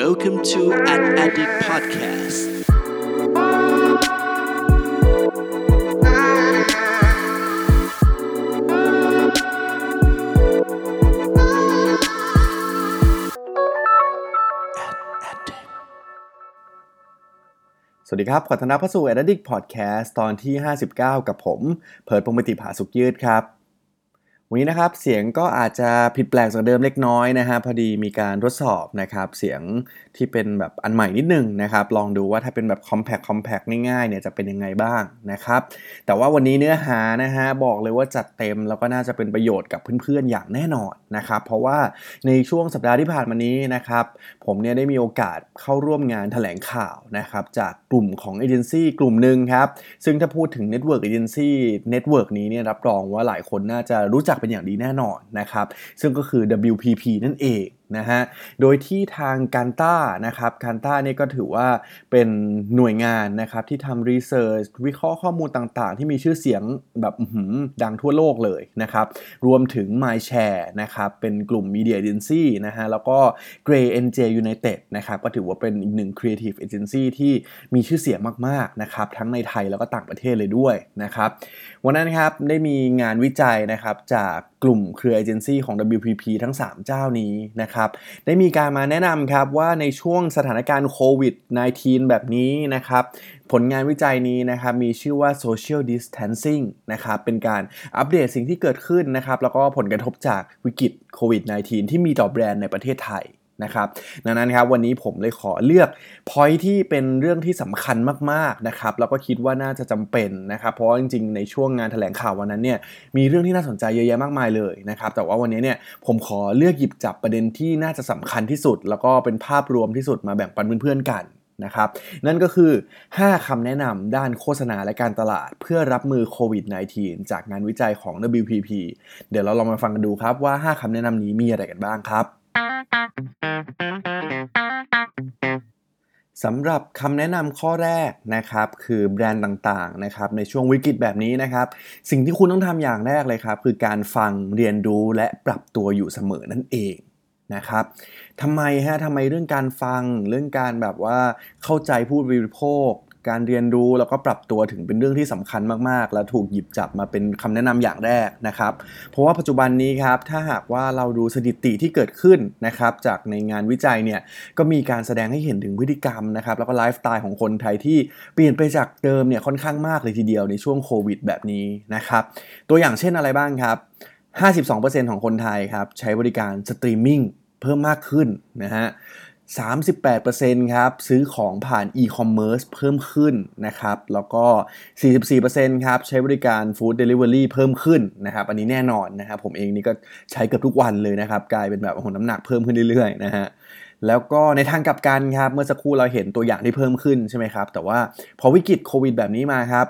Welcome to an Addict Podcast สวัสดีครับ ขอต้อนรับเข้าสู่ a d d i c t Podcast ตอนที่ 59 กับผม เพิร์ดพงศ์ปติภาสุกยืดครับ วันนี้นะครับเสียงก็อาจจะผิดแปลกจากเดิมเล็กน้อยนะฮะพอดีมีการทดสอบนะครับเสียงที่เป็นแบบอันใหม่นิดนึงนะครับลองดูว่าถ้าเป็นแบบ compact compact ง่ายๆเนี่ยจะเป็นยังไงบ้างนะครับแต่ว่าวันนี้เนื้อหานะฮะบอกเลยว่าจัดเต็มแล้วก็น่าจะเป็นประโยชน์กับเพื่อนๆอย่างแน่นอนนะครับเพราะว่าในช่วงสัปดาห์ที่ผ่านมานี้นะครับผมเนี่ยได้มีโอกาสเข้าร่วมงานแถลงข่าวนะครับจากกลุ่มของเอเจนซี่กลุ่มหนึ่งครับซึ่งถ้าพูดถึง Network Agency Network นี้เนี่ยรับรองว่าหลายคนน่าจะรู้จักเป็นอย่างดีแน่นอนนะครับ ซึ่งก็คือ WPP นั่นเองนะฮะ โดยที่ทางการต้านะครับการต้าเนี่ยก็ถือว่าเป็นหน่วยงานนะครับที่ทำรีเสิร์ชวิเคราะห์ข้อมูลต่างๆ ที่มีชื่อเสียงแบบดังทั่วโลกเลยนะครับ รวมถึง MyShare นะครับเป็นกลุ่ม Media Agency นะฮะ แล้วก็ Gray NJ United นะครับก็ถือว่าเป็นอีกหนึ่ง Creative Agency ที่มีชื่อเสียงมากๆนะครับทั้งในไทยแล้วก็ต่างประเทศเลยด้วยนะครับ วันนั้นครับได้มีงานวิจัยนะครับจาก กลุ่มเครือเอเจนซี่ของ WPP ทั้ง 3 เจ้านี้นะครับ ได้มีการมาแนะนำครับว่าในช่วงสถานการณ์โควิด -19 แบบนี้นะครับ ผลงานวิจัยนี้นะครับมีชื่อว่า social distancing นะครับเป็นการอัปเดตสิ่งที่เกิดขึ้นนะครับ แล้วก็ผลกระทบจากวิกฤตโควิด -19 ที่มีต่อแบรนด์ในประเทศไทย นะครับดังนั้นครับวันนี้ผมเลยขอเลือกพอยที่เป็นเรื่องที่สำคัญมากๆนะครับแล้วก็คิดว่าน่าจะจำเป็นนะครับเพราะจริงๆในช่วงงานแถลงข่าววันนั้นเนี่ยมีเรื่องที่น่าสนใจเยอะแยะมากมายเลยนะครับแต่ว่าวันนี้เนี่ยผมขอเลือกหยิบจับประเด็นที่น่าจะสำคัญที่สุด แล้วก็เป็นภาพรวมที่สุดมาแบ่งปันเพื่อนๆกันนะครับนั่นก็คือ 5 คำแนะนำด้านโฆษณาและการตลาด เพื่อรับมือโควิด -19 จากงานวิจัยของ WPP เดี๋ยวเราลองมาฟังกันดูครับว่า 5 คำแนะนำนี้มีอะไรกันบ้างครับ สำหรับคำแนะนำข้อแรกนะครับคือแบรนด์ต่างๆนะครับในช่วงวิกฤตแบบนี้นะครับสิ่งที่คุณต้องทำอย่างแรกเลยครับคือการฟังเรียนรู้และปรับตัวอยู่เสมอนั่นเองนะครับทำไมฮะทำไมเรื่องการฟังเรื่องการแบบว่าเข้าใจผู้บริโภค การเรียนรู้แล้วก็ปรับตัวถึงเป็นเรื่องที่สำคัญมากๆ และถูกหยิบจับมาเป็นคำแนะนำอย่างแรกนะครับ เพราะว่าปัจจุบันนี้ครับถ้าหากว่าเราดูสถิติที่เกิดขึ้นนะครับจากในงานวิจัยเนี่ยก็มีการแสดงให้เห็นถึงพฤติกรรมนะครับแล้วก็ไลฟ์สไตล์ของคนไทยที่เปลี่ยนไปจากเดิมเนี่ยค่อนข้างมากเลยทีเดียวในช่วงโควิดแบบนี้นะครับตัวอย่างเช่นอะไรบ้างครับ 52%ของคนไทยครับใช้บริการสตรีมมิ่งเพิ่มมากขึ้นนะฮะ 38%ครับซื้อของผ่านอีคอมเมิร์ซเพิ่มขึ้นนะครับ แล้วก็ 44%ครับใช้บริการ food delivery เพิ่มขึ้นนะครับ อันนี้แน่นอนนะครับ ผมเองนี่ก็ใช้เกือบทุกวันเลยนะครับ กลายเป็นแบบโอ้โหน้ำหนักเพิ่มขึ้นเรื่อยๆนะฮะแล้วก็ในทางกลับกันครับ เมื่อสักครู่เราเห็นตัวอย่างที่เพิ่มขึ้นใช่ไหมครับ แต่ว่าพอวิกฤตโควิดแบบนี้มาครับ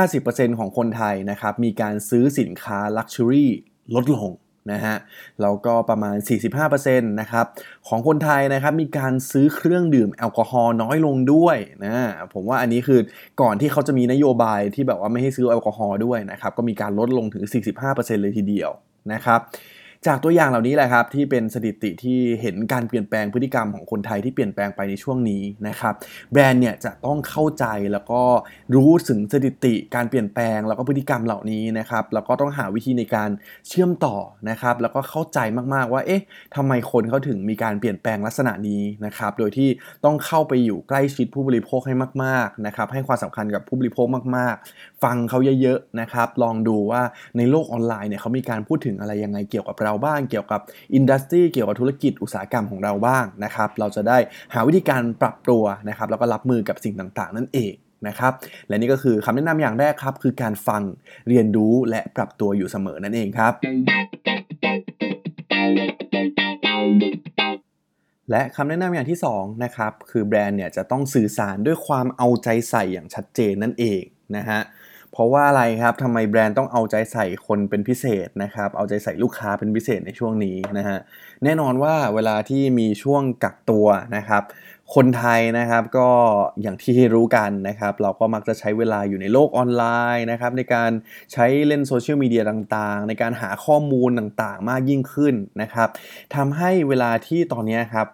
50%ของคนไทยนะครับมีการซื้อสินค้า luxury ลดลง นะฮะแล้วก็ประมาณ 45%นะครับของคนไทยนะครับมีการซื้อเครื่องดื่มแอลกอฮอล์น้อยลงด้วยนะผมว่าอันนี้คือก่อนที่เขาจะมีนโยบายที่แบบว่าไม่ให้ซื้อแอลกอฮอล์ด้วยนะครับก็มีการลดลงถึง 45%เลยทีเดียวนะครับ จากตัวอย่างเหล่านี้แหละครับที่เป็นสถิติที่เห็นการเปลี่ยนแปลงพฤติกรรมของคนไทยที่เปลี่ยนแปลงไปในช่วงนี้นะครับแบรนด์เนี่ยจะต้องเข้าใจแล้วก็รู้ถึงสถิติการเปลี่ยนแปลงแล้วก็พฤติกรรมเหล่านี้นะครับแล้วก็ต้องหาวิธีในการเชื่อมต่อนะครับแล้วก็เข้าใจมากๆว่าเอ๊ะทำไมคนเขาถึงมีการเปลี่ยนแปลงลักษณะนี้นะครับโดยที่ต้องเข้าไปอยู่ใกล้ชิดผู้บริโภคให้มากๆนะครับให้ความสำคัญกับผู้บริโภคมาก ๆ ฟังเขาเยอะๆนะครับลองดูว่าในโลกออนไลน์เนี่ยเขามีการพูดถึงอะไรยังไงเกี่ยวกับเราเราบ้าง เกี่ยวกับอินดัสทรีเกี่ยวกับธุรกิจอุตสาหกรรมของเราบ้างนะครับ เราจะได้หาวิธีการปรับตัวนะครับ แล้วก็รับมือกับสิ่งต่างๆ นั่นเองนะครับและนี่ก็คือคำแนะนำอย่างแรกครับ คือการฟังเรียนรู้และปรับตัวอยู่เสมอนั่นเองครับ และคำแนะนำอย่างที่2นะครับคือแบรนด์เนี่ยจะต้องสื่อสารด้วยความเอาใจใส่อย่างชัดเจนนั่นเองนะฮะ เพราะว่าอะไรครับทำไมแบรนด์ต้องเอาใจใส่คนเป็นพิเศษนะครับ เอาใจใส่ลูกค้าเป็นพิเศษในช่วงนี้นะฮะ แน่นอนว่าเวลาที่มีช่วงกักตัวนะครับคนไทยนะครับก็อย่างที่รู้กันนะครับ เราก็มักจะใช้เวลาอยู่ในโลกออนไลน์นะครับในการใช้เล่นโซเชียลมีเดียต่างๆ ในการหาข้อมูลต่างๆ มากยิ่งขึ้นนะครับทำให้เวลาที่ตอนนี้ครับ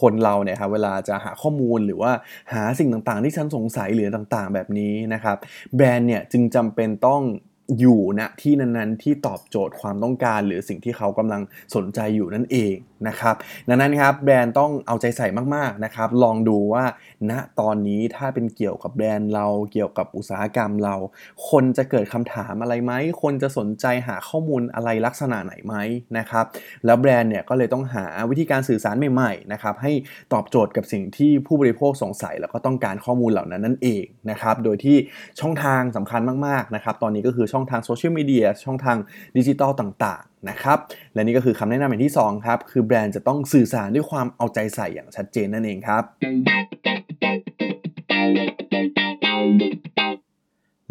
คนเราเนี่ยครับเวลาจะหาข้อมูลหรือว่าหาสิ่งต่างๆ ที่ฉันสงสัยหรือต่างๆ แบบนี้นะครับ แบรนด์เนี่ยจึงจำเป็นต้องอยู่ณนะที่นั้นๆ ที่ตอบโจทย์ความต้องการ หรือสิ่งที่เขากำลังสนใจอยู่นั่นเองนะครับดังนั้นครับแบรนด์ต้องเอาใจใส่มากๆนะครับลองดูว่า ณตอนนี้ถ้าเป็นเกี่ยวกับแบรนด์เราเกี่ยวกับอุตสาหกรรมเรา คนจะเกิดคำถามอะไรไหม คนจะสนใจหาข้อมูลอะไรลักษณะไหนไหมนะครับ แล้วแบรนด์เนี่ยก็เลยต้องหาวิธีการสื่อสารใหม่ๆนะครับให้ตอบโจทย์กับสิ่งที่ผู้บริโภคสงสัย แล้วก็ต้องการข้อมูลเหล่านั้นนั่นเองนะครับ โดยที่ช่องทางสำคัญมากๆนะครับ ตอนนี้ก็คือช่องทางโซเชียลมีเดียช่องทางดิจิตอลต่างๆ นะครับ และนี่ก็คือคำแนะนำอย่างที่ 2 ครับ คือแบรนด์จะต้องสื่อสารด้วยความเอาใจใส่อย่างชัดเจนนั่นเองครับ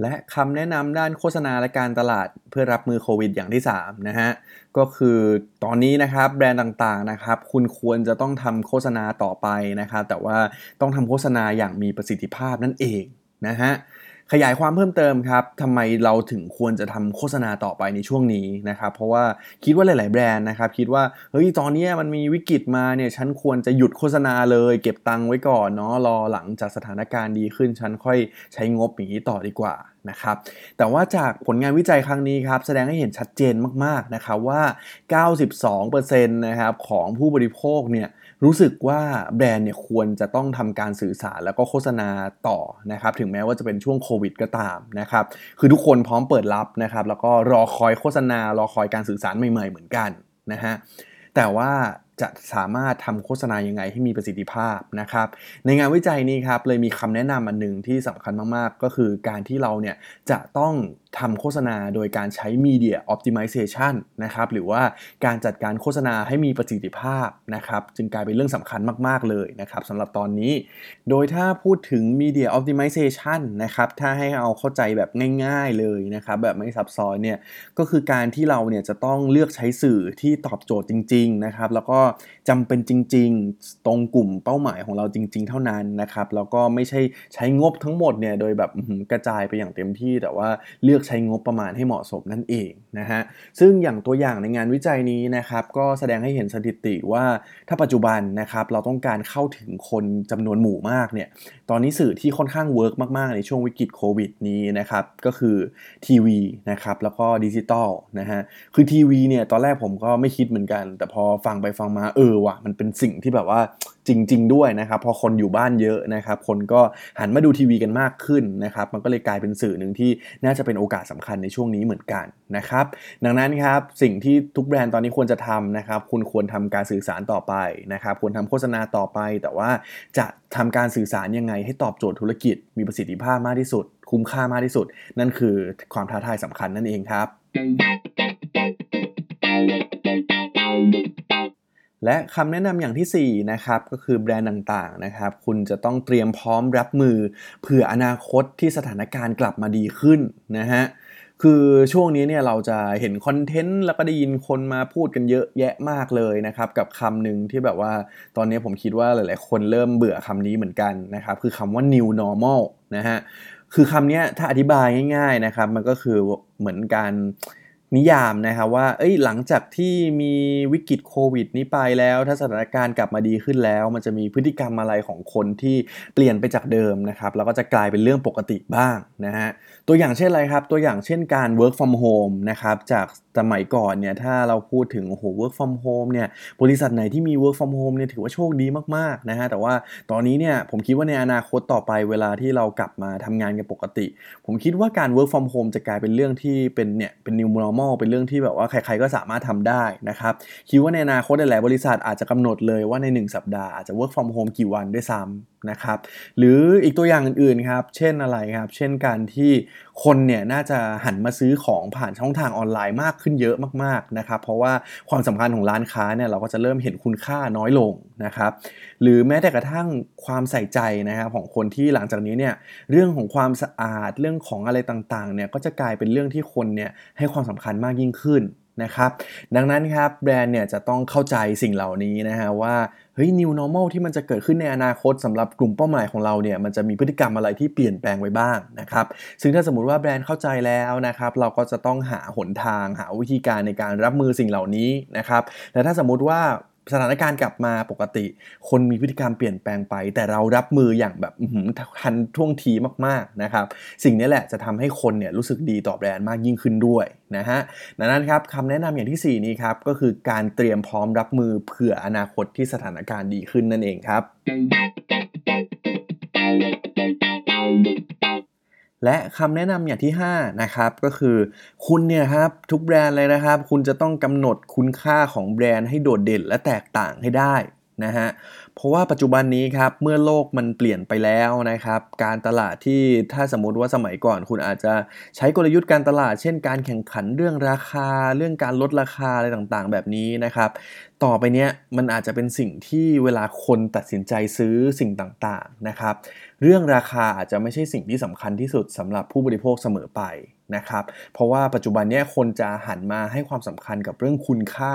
และคำแนะนำด้านโฆษณาและการตลาดเพื่อรับมือโควิดอย่างที่3นะฮะก็คือตอนนี้นะครับแบรนด์ต่างๆนะครับคุณควรจะต้องทำโฆษณาต่อไปนะครับแต่ว่าต้องทำโฆษณาอย่างมีประสิทธิภาพนั่นเองนะฮะ ขยายความเพิ่มเติมครับทำไมเราถึงควรจะทำโฆษณาต่อไปในช่วงนี้นะครับเพราะว่าคิดว่าหลาย ๆ แบรนด์นะครับคิดว่าเฮ้ยตอนนี้มันมีวิกฤตมาเนี่ยฉันควรจะหยุดโฆษณาเลย เก็บตังค์ไว้ก่อนเนาะรอหลังจากสถานการณ์ดีขึ้นฉันค่อยใช้งบอย่างนี้ต่อดีกว่านะครับแต่ว่าจากผลงานวิจัยครั้งนี้ครับแสดงให้เห็นชัดเจนมาก ๆ นะครับว่า 92%นะครับของผู้บริโภคเนี่ย รู้สึกว่าแบรนด์เนี่ยควรจะต้องทำการสื่อสารแล้วก็โฆษณาต่อนะครับถึงแม้ว่าจะเป็นช่วงโควิดก็ตามนะครับคือทุกคนพร้อมเปิดรับนะครับแล้วก็รอคอยโฆษณารอคอยการสื่อสารใหม่ ๆ เหมือนกันนะฮะแต่ว่าจะสามารถทำโฆษณายังไงให้มีประสิทธิภาพนะครับ ในงานวิจัยนี้ครับเลยมีคำแนะนำอันหนึ่งที่สำคัญมากๆ ก็คือการที่เราเนี่ยจะต้อง ทำโฆษณาโดยการใช้ Media Optimization นะครับหรือว่าการจัดการโฆษณาให้มีประสิทธิภาพนะครับจึงกลายเป็นเรื่องสำคัญมาก ๆ เลยนะครับสำหรับตอนนี้ โดยถ้าพูดถึง Media Optimization นะครับถ้าให้เอาเข้าใจแบบง่าย ๆ เลยนะครับแบบไม่ซับซ้อนเนี่ยก็คือการที่เราเนี่ยจะต้องเลือกใช้สื่อที่ตอบโจทย์จริง ๆ นะครับแล้วก็จำเป็นจริง ๆ ตรงกลุ่มเป้าหมายของเราจริง ๆ เท่านั้นนะครับแล้วก็ไม่ใช่ใช้งบทั้งหมดเนี่ยโดยแบบกระจายไปอย่างเต็มที่แต่ว่าเลือกอกใช้งบประมาณให้เหมาะสมนั่นเองนะฮะซึ่งอย่างตัวอย่างในงานวิจัยนี้นะครับก็แสดงให้เห็นสถิติว่าถ้าปัจจุบันนะครับเราต้องการเข้าถึงคนจำนวนหมู่มากเนี่ยตอนนี้สื่อที่ค่อนข้าง work มาก ๆ ในช่วงวิกฤตโควิดนี้นะครับก็คือทีวีนะครับแล้วก็ดิจิตอลนะฮะคือทีวีเนี่ยตอนแรกผมก็ไม่คิดเหมือนกัน แต่พอฟังไปฟังมาเออว่ะมันเป็นสิ่งที่แบบว่าจริง ๆ ด้วยนะครับพอคนอยู่บ้านเยอะนะครับคนก็หันมาดูทีวีกันมากขึ้นนะครับมันก็เลยกลายเป็นสื่อหนึ่งที่น่าจะเป็นโออกาสสำคัญในช่วงนี้เหมือนกันนะครับ ดังนั้นครับสิ่งที่ทุกแบรนด์ตอนนี้ควรจะทำนะครับคุณควรทำการสื่อสารต่อไปนะครับควรทำโฆษณาต่อไป แต่ว่าจะทำการสื่อสารยังไงให้ตอบโจทย์ธุรกิจ มีประสิทธิภาพมากที่สุด คุ้มค่ามากที่สุด นั่นคือความท้าทายสำคัญนั่นเองครับ และคำแนะนำอย่างที่4นะครับก็คือแบรนด์ต่างๆนะครับคุณจะต้องเตรียมพร้อมรับมือเผื่ออนาคตที่สถานการณ์กลับมาดีขึ้นนะฮะคือช่วงนี้เนี่ยเราจะเห็นคอนเทนต์แล้วก็ได้ยินคนมาพูดกันเยอะแยะมากเลยนะครับกับคำหนึ่งที่แบบว่าตอนนี้ผมคิดว่าหลายๆ คนเริ่มเบื่อคำนี้เหมือนกันนะครับคือคำว่า new normal นะฮะคือคำนี้ถ้าอธิบายง่ายๆนะครับมันก็คือเหมือนการ นิยามนะครับว่าเอ้ยหลังจากที่มีวิกฤตโควิด นี้ไปแล้ว ถ้าสถานการณ์กลับมาดีขึ้นแล้ว มันจะมีพฤติกรรมอะไรของคนที่เปลี่ยนไปจากเดิมนะครับแล้วก็จะกลายเป็นเรื่องปกติบ้างนะฮะตัวอย่างเช่นอะไรครับตัวอย่างเช่นการ work from home นะครับจากสมัยก่อนเนี่ยถ้าเราพูดถึงโอ้โห work from home เนี่ยบริษัทไหนที่มี work from home เนี่ยถือว่าโชคดีมากๆนะฮะแต่ว่าตอนนี้เนี่ยผมคิดว่าในอนาคตต่อไปเวลาที่เรากลับมาทำงานกันปกติ ผมคิดว่าการ work from home จะกลายเป็นเรื่องที่เป็นเนี่ยเป็น new normal เป็นเรื่องที่แบบว่าใครๆก็สามารถทำได้นะครับคิดว่าในอนาคตหลายบริษัทอาจจะกำหนดเลยว่าใน 1 สัปดาห์อาจจะ work from home กี่วันด้วยซ้ำ นะครับ หรืออีกตัวอย่างอื่นๆครับ เช่นอะไรครับ เช่นการที่คนเนี่ยน่าจะหันมาซื้อของผ่านช่องทางออนไลน์มากขึ้นเยอะมากๆนะครับ เพราะว่าความสำคัญของร้านค้าเนี่ยเราก็จะเริ่มเห็นคุณค่าน้อยลงนะครับ หรือแม้แต่กระทั่งความใส่ใจนะครับของคนที่หลังจากนี้เนี่ยเรื่องของความสะอาดเรื่องของอะไรต่างๆเนี่ยก็จะกลายเป็นเรื่องที่คนเนี่ยให้ความสำคัญมากยิ่งขึ้น นะครับดังนั้นครับแบรนด์เนี่ยจะต้องเข้าใจสิ่งเหล่านี้นะฮะว่าเฮ้ย new normal ที่มันจะเกิดขึ้นในอนาคตสำหรับกลุ่มเป้าหมายของเราเนี่ยมันจะมีพฤติกรรมอะไรที่เปลี่ยนแปลงไว้บ้างนะครับซึ่งถ้าสมมติว่าแบรนด์เข้าใจแล้วนะครับเราก็จะต้องหาหนทางหาวิธีการในการรับมือสิ่งเหล่านี้นะครับและถ้าสมมุติว่า สถานการณ์กลับมาปกติ คนมีพฤติกรรมเปลี่ยนแปลงไป แต่เรารับมืออย่างแบบทันท่วงทีมากๆนะครับ สิ่งนี้แหละจะทำให้คนเนี่ยรู้สึกดีต่อแบรนด์มากยิ่งขึ้นด้วยนะฮะดังนั้นครับคำแนะนำอย่างที่ 4 นี้ครับ ก็คือการเตรียมพร้อมรับมือเผื่ออนาคตที่สถานการณ์ดีขึ้นนั่นเองครับ และคำแนะนำอย่างที่5นะครับก็คือคุณเนี่ยครับทุกแบรนด์เลยนะครับ คุณจะต้องกำหนดคุณค่าของแบรนด์ให้โดดเด่นและแตกต่างให้ได้ นะฮะ เพราะว่าปัจจุบันนี้ครับเมื่อโลกมันเปลี่ยนไปแล้วนะครับ การตลาดที่ถ้าสมมติว่าสมัยก่อน คุณอาจจะใช้กลยุทธ์การตลาด เช่น การแข่งขันเรื่องราคา เรื่องการลดราคาอะไรต่างๆ แบบนี้นะครับ ต่อไปเนี้ยมันอาจจะเป็นสิ่งที่เวลาคนตัดสินใจซื้อสิ่งต่างๆนะครับ เรื่องราคาอาจจะไม่ใช่สิ่งที่สำคัญที่สุดสำหรับผู้บริโภคเสมอไป นะครับเพราะว่าปัจจุบันนี้คนจะหันมาให้ความสำคัญกับเรื่องคุณค่า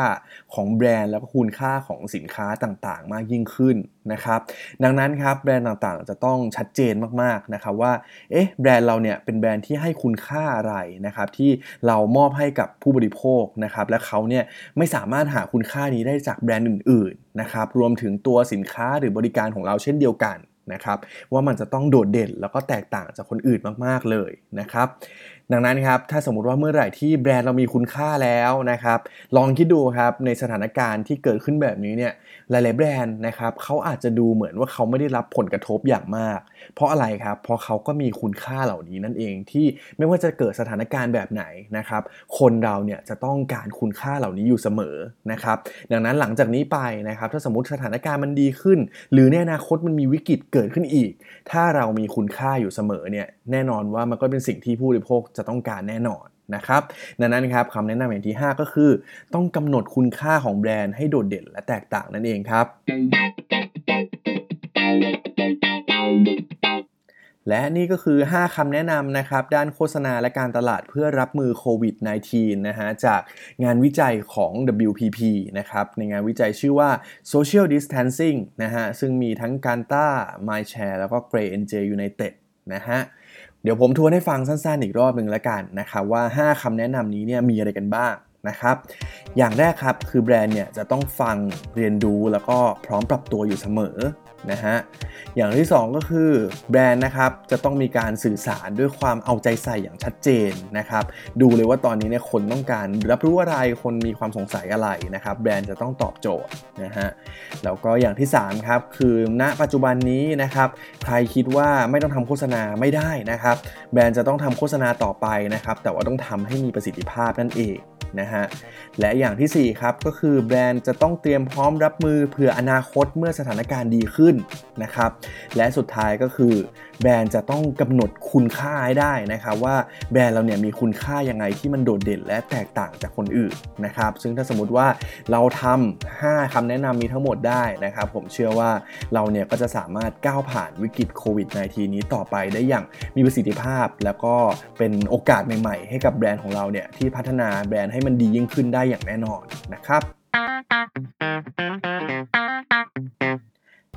ของแบรนด์ แล้วก็คุณค่าของสินค้าต่างๆ มากยิ่งขึ้นนะครับดังนั้นครับแบรนด์ต่างๆ จะต้องชัดเจนมากๆนะครับว่าเอ๊ะแบรนด์เราเนี่ยเป็นแบรนด์ที่ให้คุณค่าอะไรนะครับที่เรามอบให้กับผู้บริโภคนะครับและเขาเนี่ยไม่สามารถหาคุณค่านี้ได้จากแบรนด์อื่นๆนะครับรวมถึงตัวสินค้าหรือบริการของเราเช่นเดียวกันนะครับว่ามันจะต้องโดดเด่นแล้วก็แตกต่างจากคนอื่นมากๆเลยนะครับ ดังนั้นครับถ้าสมมติว่าเมื่อไหร่ที่แบรนด์เรามีคุณค่าแล้วนะครับลองคิดดูครับในสถานการณ์ที่เกิดขึ้นแบบนี้เนี่ยหลาย ๆ แบรนด์นะครับเขาอาจจะดูเหมือนว่าเขาไม่ได้รับผลกระทบอย่างมาก เพราะอะไรครับเพราะเขาก็มีคุณค่าเหล่านี้นั่นเองที่ไม่ว่าจะเกิดสถานการณ์แบบไหนนะครับคนเราเนี่ยจะต้องการคุณค่าเหล่านี้อยู่เสมอนะครับดังนั้นหลังจากนี้ไปนะครับถ้าสมมติสถานการณ์มันดีขึ้น หรือในอนาคตมันมีวิกฤตเกิดขึ้นอีก ถ้าเรามีคุณค่าอยู่เสมอเนี่ยแน่นอนว่ามันก็เป็นสิ่งที่ผู้บริโภคจะต้องการแน่นอนนะครับดังนั้นครับคำแนะนำอย่างที่ 5 ก็คือ ต้องกำหนดคุณค่าของแบรนด์ให้โดดเด่นและแตกต่างนั่นเองครับ และนี่ก็คือ 5คำแนะนำนะครับ ด้านโฆษณาและการตลาดเพื่อรับมือโควิด -19 นะฮะจากงานวิจัยของ WPP นะครับในงานวิจัยชื่อว่า Social Distancing นะฮะซึ่งมีทั้งการต้า MyShare แล้วก็ Gray NJ United นะฮะ เดี๋ยวผมทวนให้ฟังสั้นๆ อีกรอบหนึ่งแล้วกันนะครับว่า 5คำแนะนำนี้เนี่ยมีอะไรกันบ้างนะครับ อย่างแรกครับคือแบรนด์เนี่ยจะต้องฟังเรียนรู้แล้วก็พร้อมปรับตัวอยู่เสมอ นะฮะ อย่างที่ 2 ก็คือแบรนด์นะครับจะต้องมีการสื่อสารด้วยความเอาใจใส่อย่างชัดเจนนะครับ ดูเลยว่าตอนนี้เนี่ยคนต้องการรับรู้อะไรคนมีความสงสัยอะไรนะครับ แบรนด์จะต้องตอบโจทย์นะฮะ แล้วก็อย่างที่ 3 ครับ คือณปัจจุบันนี้นะครับใครคิดว่าไม่ต้องทำโฆษณาไม่ได้นะครับ แบรนด์จะต้องทำโฆษณาต่อไปนะครับ แต่ว่าต้องทำให้มีประสิทธิภาพนั่นเอง นะฮะ และอย่างที่ 4 ครับ ก็คือแบรนด์จะต้องเตรียมพร้อมรับมือเผื่ออนาคตเมื่อสถานการณ์ดีขึ้นนะครับ และสุดท้ายก็คือ แบรนด์จะต้องกำหนดคุณค่าให้ได้นะครับว่าแบรนด์เราเนี่ยมีคุณค่ายังไงที่มันโดดเด่นและแตกต่างจากคนอื่นนะครับ ซึ่งถ้าสมมติว่าเราทำ5คำแนะนำนี้ทั้งหมดได้นะครับผมเชื่อว่าเราเนี่ยก็จะสามารถก้าวผ่านวิกฤตโควิด -19 นี้ต่อไปได้อย่างมีประสิทธิภาพ แล้วก็เป็นโอกาสใหม่ ๆ ให้กับแบรนด์ของเราเนี่ยที่พัฒนาแบรนด์ให้มันดียิ่งขึ้นได้อย่างแน่นอนนะครับ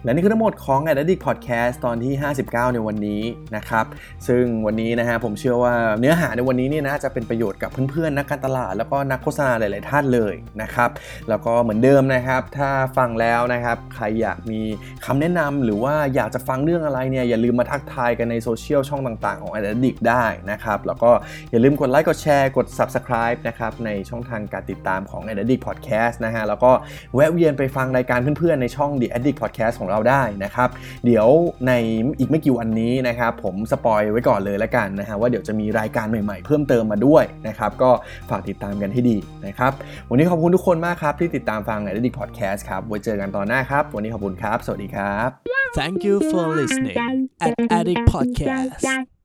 และนี่คือทั้งหมดของ a d d i c t Podcast ตอนที่ 59 ในวันนี้นะครับ ซึ่งวันนี้นะฮะผมเชื่อว่าเนื้อหาในวันนี้เนี่ยนะจะเป็นประโยชน์กับเพื่อนๆ นักการตลาด แล้วก็นักโฆษณาหลายๆท่านเลยนะครับ แล้วก็เหมือนเดิมนะครับ ถ้าฟังแล้วนะครับ ใครอยากมีคำแนะนำหรือว่าอยากจะฟังเรื่องอะไรเนี่ยอย่าลืมมาทักทายกันในโซเชียลช่องต่างๆ ของ a d d i c t ได้นะครับ แล้วก็อย่าลืมกดไลค์กดแชร์กด Subscribe นะครับในช่องทางการติดตามของ a d d i c t Podcast นะฮะแล้วก็แวะเวียนไปฟังรายการเพื่อนๆในช่อง The Addict Podcast ของเราได้นะครับ เดี๋ยวในอีกไม่กี่วันนี้นะครับผมสปอยไว้ก่อนเลยแล้วกันนะฮะว่าเดี๋ยวจะมีรายการใหม่ๆ เพิ่มเติมมาด้วยนะครับก็ฝากติดตามกันให้ดีนะครับวันนี้ขอบคุณทุกคนมากครับที่ติดตามฟัง Addict Podcast ครับไว้เจอกันตอนหน้าครับ วันนี้ขอบคุณครับ สวัสดีครับ Thank you for listening at Addict Podcast